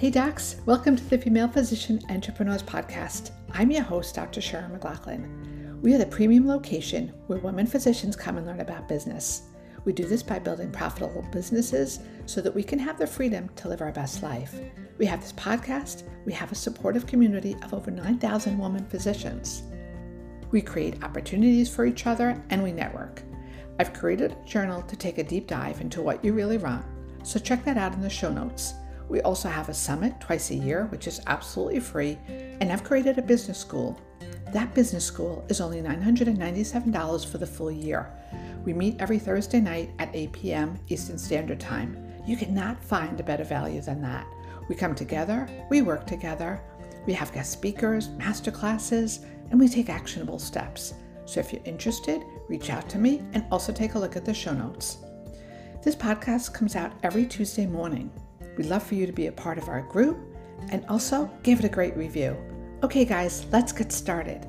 Hey, docs, welcome to the Female Physician Entrepreneurs Podcast. I'm your host, Dr. Sharon McLaughlin. We are the premium location where women physicians come and learn about business. We do this by building profitable businesses so that we can have the freedom to live our best life. We have this podcast, we have a supportive community of over 9,000 women physicians. We create opportunities for each other and we network. I've created a journal to take a deep dive into what you really want, so check that out in the show notes. We also have a summit twice a year, which is absolutely free, and I've created a business school. That business school is only $997 for the full year. We meet every Thursday night at 8 p.m. Eastern Standard Time. You cannot find a better value than that. We come together, we work together, we have guest speakers, master classes, and we take actionable steps. So if you're interested, reach out to me and also take a look at the show notes. This podcast comes out every Tuesday morning. We'd love for you to be a part of our group and also give it a great review. Okay, guys, let's get started.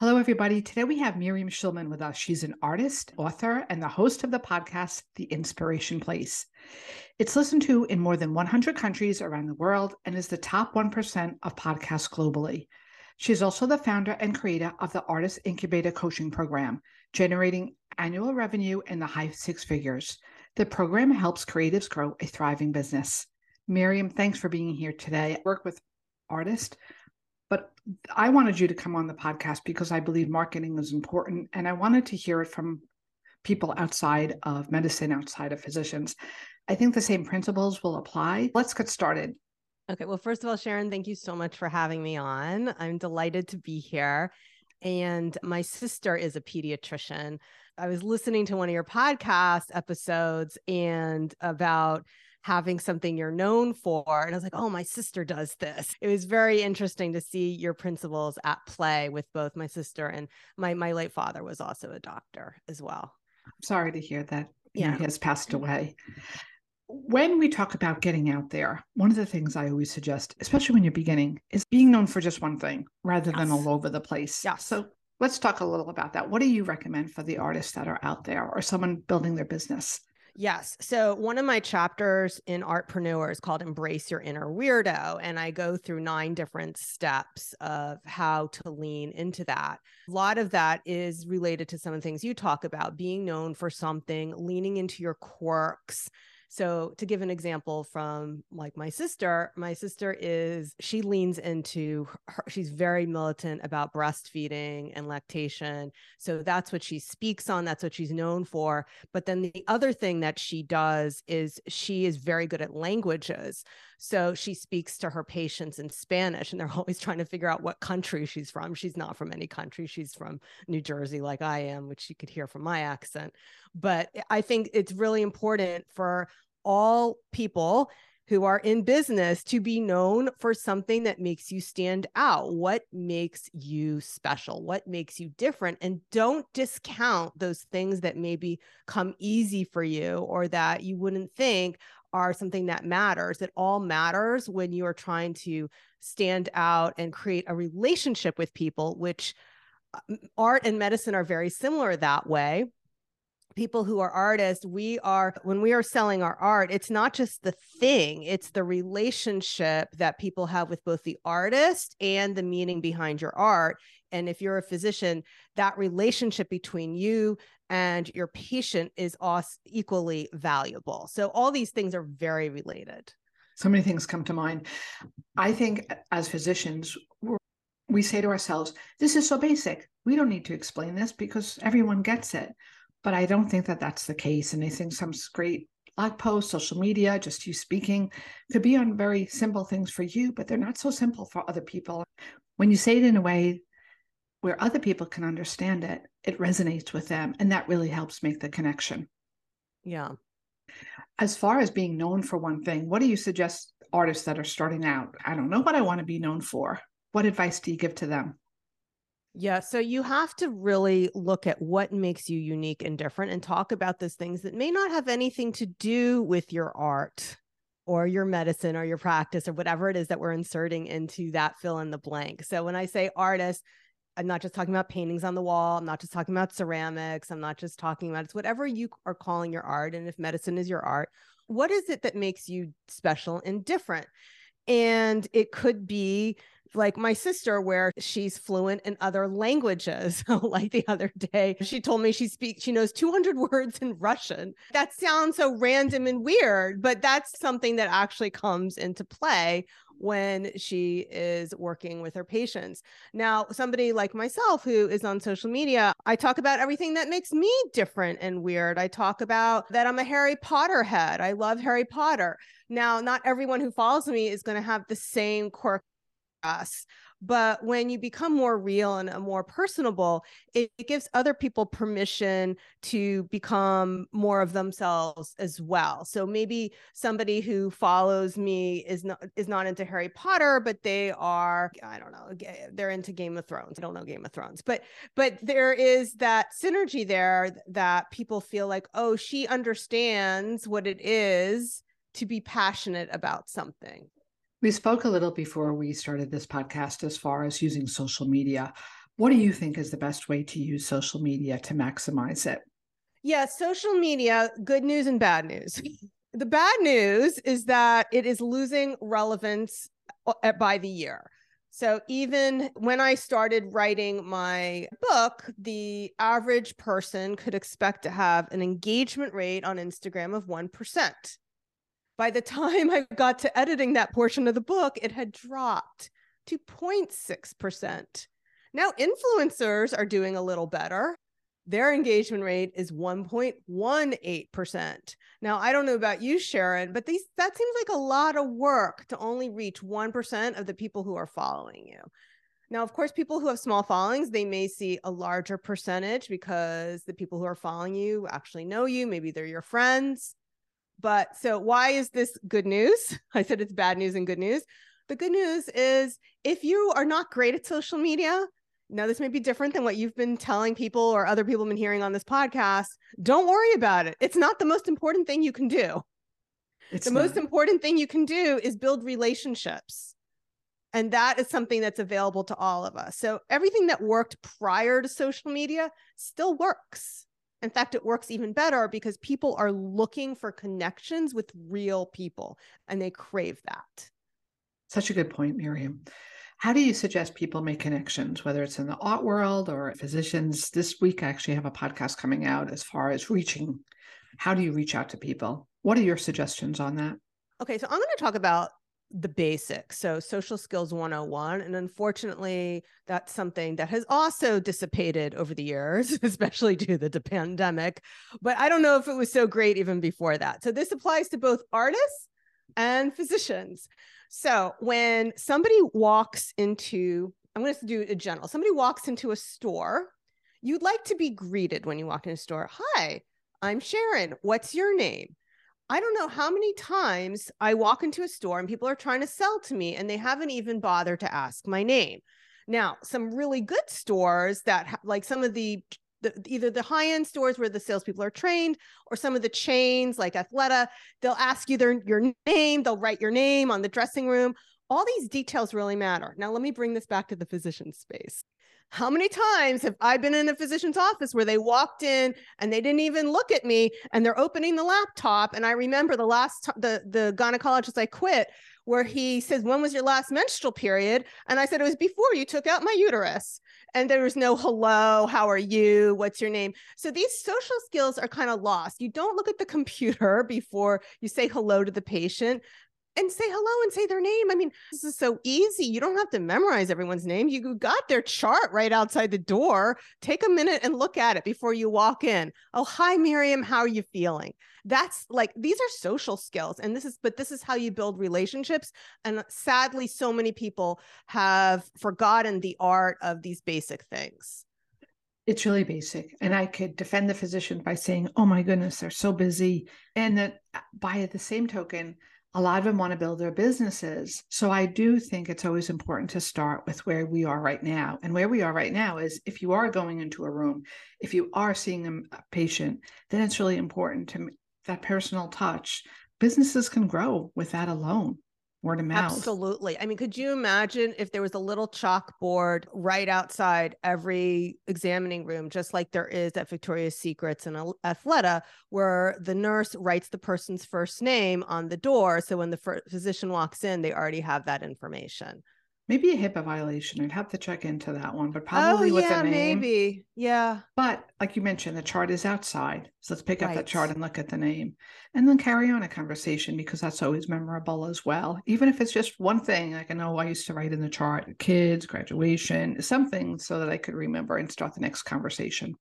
Hello, everybody. Today we have Miriam Schulman with us. She's an artist, author, and the host of the podcast, The Inspiration Place. It's listened to in more than 100 countries around the world and is the top 1% of podcasts globally. She's also the founder and creator of the Artist Incubator Coaching Program, generating annual revenue in the high six figures. The program helps creatives grow a thriving business. Miriam, thanks for being here today. I work with artists, but I wanted you to come on the podcast because I believe marketing is important and I wanted to hear it from people outside of medicine, outside of physicians. I think the same principles will apply. Let's get started. Okay. Well, first of all, Sharon, thank you so much for having me on. I'm delighted to be here. And my sister is a pediatrician. I was listening to one of your podcast episodes and about having something you're known for. And I was like, oh, my sister does this. It was very interesting to see your principles at play with both my sister and my my late father was also a doctor as well. I'm sorry to hear that. Yeah. he has passed mm-hmm. away. When we talk about getting out there, one of the things I always suggest, especially when you're beginning, is being known for just one thing rather yes. than all over the place. Yeah. So let's talk a little about that. What do you recommend for the artists that are out there or someone building their business? Yes. So one of my chapters in Artpreneur is called Embrace Your Inner Weirdo. And I go through nine different steps of how to lean into that. A lot of that is related to some of the things you talk about being known for something, leaning into your quirks, so to give an example from like my sister, my sister is she leans into her, she's very militant about breastfeeding and lactation. So that's what she speaks on, that's what she's known for. But then the other thing that she does is she is very good at languages. So she speaks to her patients in Spanish, and they're always trying to figure out what country she's from. She's not from any country. She's from New Jersey, like I am, which you could hear from my accent. But I think it's really important for all people who are in business to be known for something that makes you stand out. What makes you special? What makes you different? And don't discount those things that maybe come easy for you or that you wouldn't think are something that matters. It all matters when you are trying to stand out and create a relationship with people, which uh, art and medicine are very similar that way people who are artists, we are, when we are selling our art, it's not just the thing, it's the relationship that people have with both the artist and the meaning behind your art. And if you're a physician, that relationship between you and your patient is also equally valuable. So all these things are very related. So many things come to mind. I think as physicians, we say to ourselves, this is so basic. We don't need to explain this because everyone gets it. But I don't think that that's the case. And I think some great blog posts, social media, just you speaking could be on very simple things for you, but they're not so simple for other people. When you say it in a way where other people can understand it, it resonates with them. And that really helps make the connection. Yeah. As far as being known for one thing, what do you suggest artists that are starting out? I don't know what I want to be known for. What advice do you give to them? Yeah. So you have to really look at what makes you unique and different and talk about those things that may not have anything to do with your art or your medicine or your practice or whatever it is that we're inserting into that fill in the blank. So when I say artist, I'm not just talking about paintings on the wall. I'm not just talking about ceramics. I'm not just talking about it's whatever you are calling your art. And if medicine is your art, what is it that makes you special and different? And it could be like my sister where she's fluent in other languages like the other day she told me she speaks she knows 200 words in russian that sounds so random and weird but that's something that actually comes into play when she is working with her patients. Now, somebody like myself who is on social media, I talk about everything that makes me different and weird. I talk about that I'm a Harry Potter head. I love Harry Potter. Now, not everyone who follows me is going to have the same quirk us but when you become more real and uh, more personable it, it, gives other people permission to become more of themselves as well. So maybe somebody who follows me is not is not into harry potter but they are i don't know they're into game of thrones. I don't know game of thrones but but there is that synergy there that people feel like oh she understands what it is to be passionate about something we spoke a little before we started this podcast as far as using social media. What do you think is the best way to use social media to maximize it? Yeah, social media, good news and bad news. The bad news is that it is losing relevance uh, by the year. So even when I started writing my book, the average person could expect to have an engagement rate on Instagram of 1% by the time I got to editing that portion of the book, it had dropped to 0.6%. Now, influencers are doing a little better. Their engagement rate is 1.18%. Now, I don't know about you, Sharon, but these that seems like a lot of work to only reach 1% of the people who are following you. Now, of course, people who have small followings, they may see a larger percentage because the people who are following you actually know you. Maybe they're your friends. But so why is this good news? I said it's bad news and good news. The good news is if you are not great at social media, now this may be different than what you've been telling people or other people have been hearing on this podcast. Don't worry about it. It's not the most important thing you can do. It's the not. most important thing you can do is build relationships. And that is something that's available to all of us. So everything that worked prior to social media still works. In fact, it works even better because people are looking for connections with real people and they crave that. Such a good point, Miriam. How do you suggest people make connections, whether it's in the art world or physicians? This week, I actually have a podcast coming out as far as reaching. How do you reach out to people? What are your suggestions on that? Okay, so I'm going to talk about the basics. So, social skills 101. And unfortunately, that's something that has also dissipated over the years, especially due to the pandemic. But I don't know if it was so great even before that. So, this applies to both artists and physicians. So, when somebody walks into, I'm going to do a general, somebody walks into a store, you'd like to be greeted when you walk in a store. Hi, I'm Sharon. What's your name? I don't know how many times I walk into a store and people are trying to sell to me and they haven't even bothered to ask my name. Now, some really good stores that like some of the, the either the high end stores where the salespeople are trained or some of the chains like Athleta, they'll ask you their your name, they'll write your name on the dressing room. All these details really matter. Now, let me bring this back to the physician space. How many times have I been in a physician's office where they walked in and they didn't even look at me and they're opening the laptop? And I remember the last t- the the gynecologist I quit where he says, "When was your last menstrual period?" And I said, "It was before you took out my uterus." And there was no hello, how are you? What's your name? So these social skills are kind of lost. You don't look at the computer before you say hello to the patient and say hello and say their name. I mean, this is so easy. You don't have to memorize everyone's name. You got their chart right outside the door. Take a minute and look at it before you walk in. Oh, hi, Miriam. How are you feeling? That's like, these are social skills. And this is, but this is how you build relationships. And sadly, so many people have forgotten the art of these basic things. It's really basic. And I could defend the physician by saying, oh my goodness, they're so busy. And that uh, by the same token, a lot of them want to build their businesses. So I do think it's always important to start with where we are right now. And where we are right now is if you are going into a room, if you are seeing a patient, then it's really important to that personal touch. Businesses can grow with that alone. Word of mouth. Absolutely. I mean, could you imagine if there was a little chalkboard right outside every examining room, just like there is at Victoria's Secrets and Athleta, where the nurse writes the person's first name on the door. So when the physician walks in, they already have that information. Maybe a HIPAA violation. I'd have to check into that one, but oh, probably oh, with yeah, the name. Maybe. Yeah. But like you mentioned, the chart is outside. So let's pick right. up the chart and look at the name and then carry on a conversation because that's always memorable as well. Even if it's just one thing, like I know I used to write in the chart kids, graduation, something so that I could remember and start the next conversation.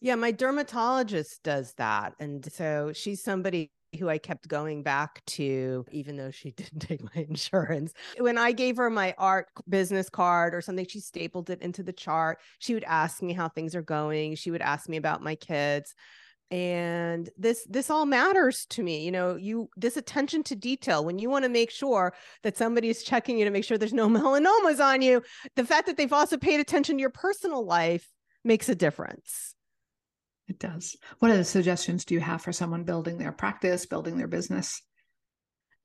Yeah, my dermatologist does that. And so she's somebody who I kept going back to, even though she didn't take my insurance. When I gave her my art business card or something, she stapled it into the chart. She would ask me how things are going. She would ask me about my kids. And this this all matters to me. You know, you this attention to detail when you want to make sure that somebody is checking you to make sure there's no melanomas on you. The fact that they've also paid attention to your personal life makes a difference. It does. What other suggestions do you have for someone building their practice, building their business?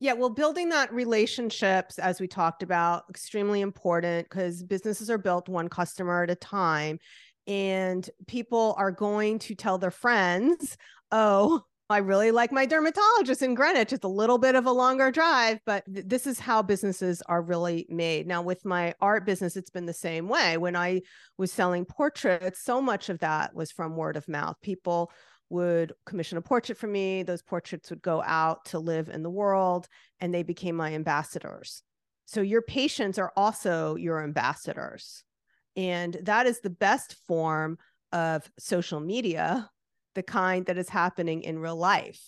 Yeah, well, building that relationships, as we talked about, extremely important because businesses are built one customer at a time. And people are going to tell their friends, oh, I really like my dermatologist in Greenwich. It's a little bit of a longer drive, but th- this is how businesses are really made. Now, with my art business, it's been the same way. When I was selling portraits, so much of that was from word of mouth. People would commission a portrait for me. Those portraits would go out to live in the world, and they became my ambassadors. So, your patients are also your ambassadors. And that is the best form of social media the kind that is happening in real life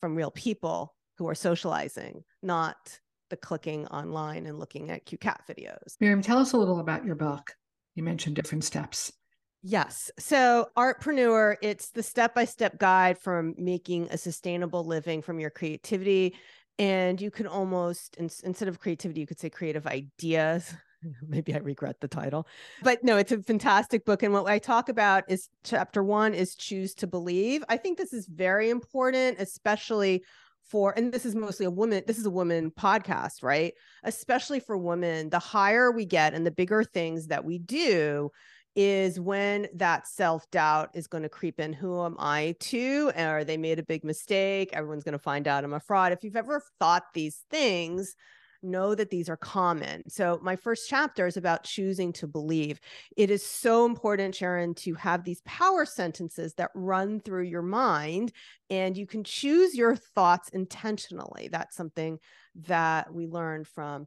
from real people who are socializing, not the clicking online and looking at cute cat videos. Miriam, tell us a little about your book. You mentioned different steps. Yes. So, Artpreneur, it's the step by step guide from making a sustainable living from your creativity. And you can almost, instead of creativity, you could say creative ideas. maybe I regret the title, but no, it's a fantastic book. And what I talk about is chapter one is choose to believe. I think this is very important, especially for, and this is mostly a woman, this is a woman podcast, right? Especially for women, the higher we get and the bigger things that we do, is when that self doubt is going to creep in. Who am I to? Or they made a big mistake. Everyone's going to find out I'm a fraud. If you've ever thought these things, know that these are common. So, my first chapter is about choosing to believe. It is so important, Sharon, to have these power sentences that run through your mind, and you can choose your thoughts intentionally. That's something that we learned from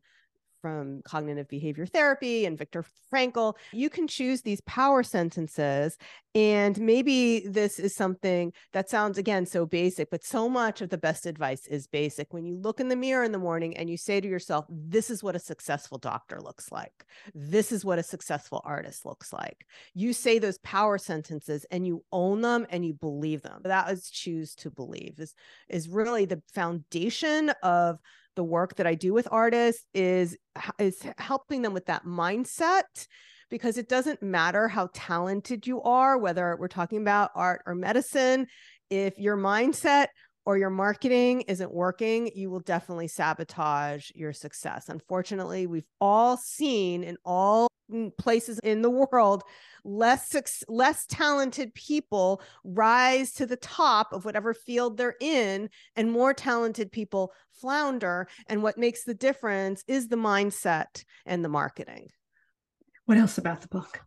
from cognitive behavior therapy and Viktor Frankl. You can choose these power sentences. And maybe this is something that sounds, again, so basic, but so much of the best advice is basic. When you look in the mirror in the morning and you say to yourself, This is what a successful doctor looks like, this is what a successful artist looks like. You say those power sentences and you own them and you believe them. That is choose to believe, is, is really the foundation of the work that I do with artists is is helping them with that mindset because it doesn't matter how talented you are whether we're talking about art or medicine if your mindset or your marketing isn't working, you will definitely sabotage your success. Unfortunately, we've all seen in all places in the world less less talented people rise to the top of whatever field they're in and more talented people flounder. And what makes the difference is the mindset and the marketing. What else about the book?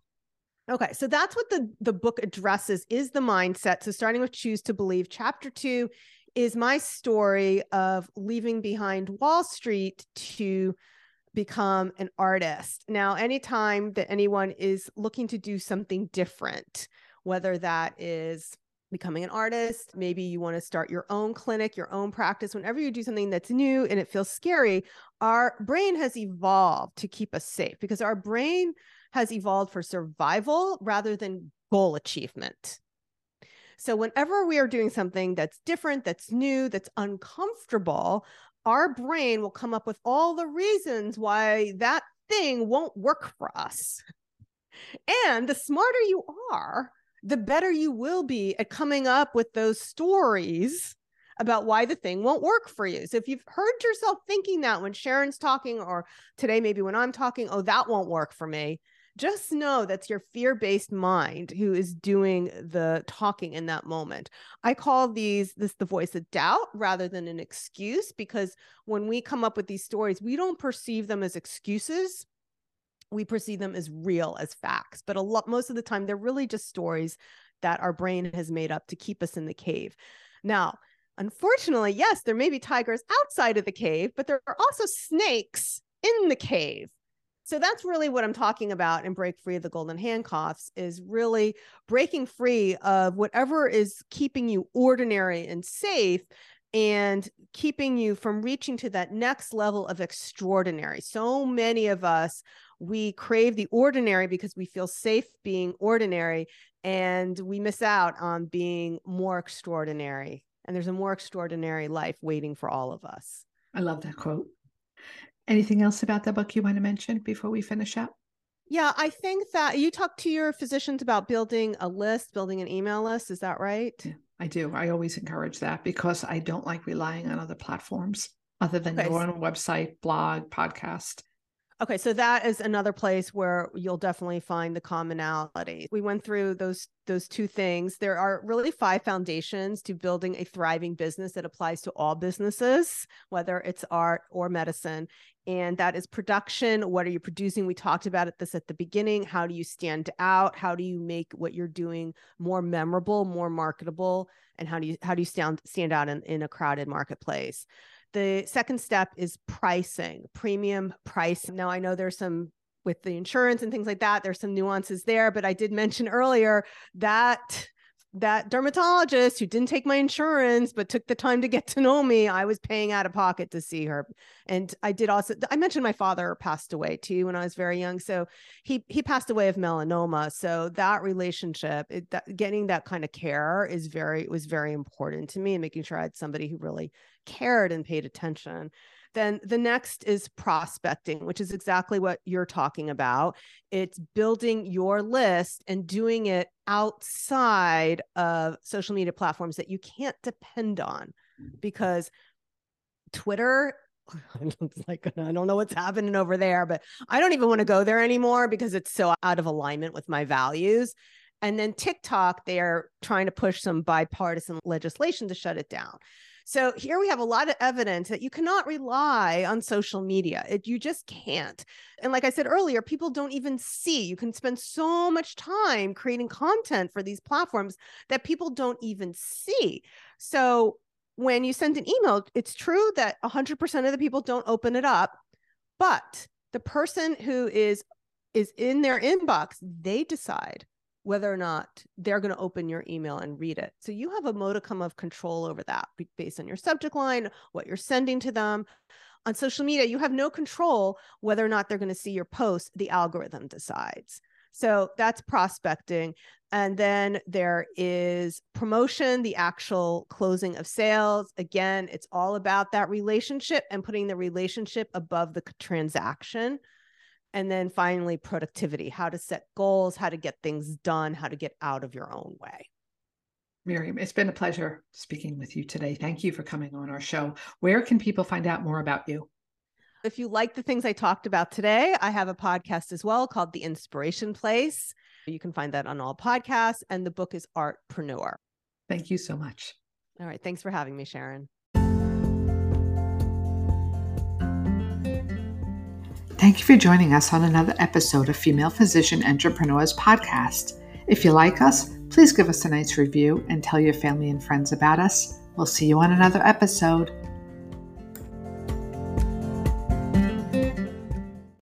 Okay so that's what the the book addresses is the mindset. So starting with choose to believe chapter 2 is my story of leaving behind wall street to become an artist. Now, anytime that anyone is looking to do something different, whether that is becoming an artist, maybe you want to start your own clinic, your own practice, whenever you do something that's new and it feels scary, our brain has evolved to keep us safe because our brain has evolved for survival rather than goal achievement. So, whenever we are doing something that's different, that's new, that's uncomfortable, our brain will come up with all the reasons why that thing won't work for us. And the smarter you are, the better you will be at coming up with those stories about why the thing won't work for you. So if you've heard yourself thinking that when Sharon's talking, or today, maybe when I'm talking, oh, that won't work for me, just know that's your fear based mind who is doing the talking in that moment. I call these this the voice of doubt rather than an excuse because when we come up with these stories, we don't perceive them as excuses. We perceive them as real, as facts. But a lot, most of the time, they're really just stories that our brain has made up to keep us in the cave. Now, unfortunately, yes, there may be tigers outside of the cave, but there are also snakes in the cave. So that's really what I'm talking about in Break Free of the Golden Handcuffs is really breaking free of whatever is keeping you ordinary and safe and keeping you from reaching to that next level of extraordinary. So many of us, we crave the ordinary because we feel safe being ordinary and we miss out on being more extraordinary. And there's a more extraordinary life waiting for all of us. I love that quote. Anything else about the book you want to mention before we finish up? Yeah, I think that you talk to your physicians about building a list, building an email list. Is that right? Yeah, I do. I always encourage that because I don't like relying on other platforms other than okay. your own website, blog, podcast. Okay, so that is another place where you'll definitely find the commonality. We went through those those two things. There are really five foundations to building a thriving business that applies to all businesses, whether it's art or medicine. And that is production. What are you producing? We talked about this at the beginning. How do you stand out? How do you make what you're doing more memorable, more marketable? And how do you how do you stand stand out in, in a crowded marketplace? The second step is pricing, premium price. Now, I know there's some with the insurance and things like that, there's some nuances there, but I did mention earlier that that dermatologist who didn't take my insurance but took the time to get to know me i was paying out of pocket to see her. And i did also i mentioned my father passed away too when i was very young. So he he passed away of melanoma. So that relationship it, that, getting that kind of care is very was very important to me and making sure i had somebody who really cared and paid attention then the next is prospecting, which is exactly what you're talking about. It's building your list and doing it outside of social media platforms that you can't depend on mm-hmm. because Twitter like I don't know what's happening over there, but I don't even want to go there anymore because it's so out of alignment with my values. And then TikTok, they're trying to push some bipartisan legislation to shut it down. So here we have a lot of evidence that you cannot rely on social media. It, you just can't. And like I said earlier, people don't even see. You can spend so much time creating content for these platforms that people don't even see. So when you send an email, it's true that 100% of the people don't open it up, but the person who is is in their inbox, they decide whether or not they're going to open your email and read it. So you have a modicum of control over that based on your subject line, what you're sending to them. On social media, you have no control whether or not they're going to see your post, the algorithm decides. So that's prospecting. And then there is promotion, the actual closing of sales. Again, it's all about that relationship and putting the relationship above the transaction. And then finally, productivity how to set goals, how to get things done, how to get out of your own way. Miriam, it's been a pleasure speaking with you today. Thank you for coming on our show. Where can people find out more about you? If you like the things I talked about today, I have a podcast as well called The Inspiration Place. You can find that on all podcasts, and the book is Artpreneur. Thank you so much. All right. Thanks for having me, Sharon. Thank you for joining us on another episode of Female Physician Entrepreneurs Podcast. If you like us, please give us a nice review and tell your family and friends about us. We'll see you on another episode.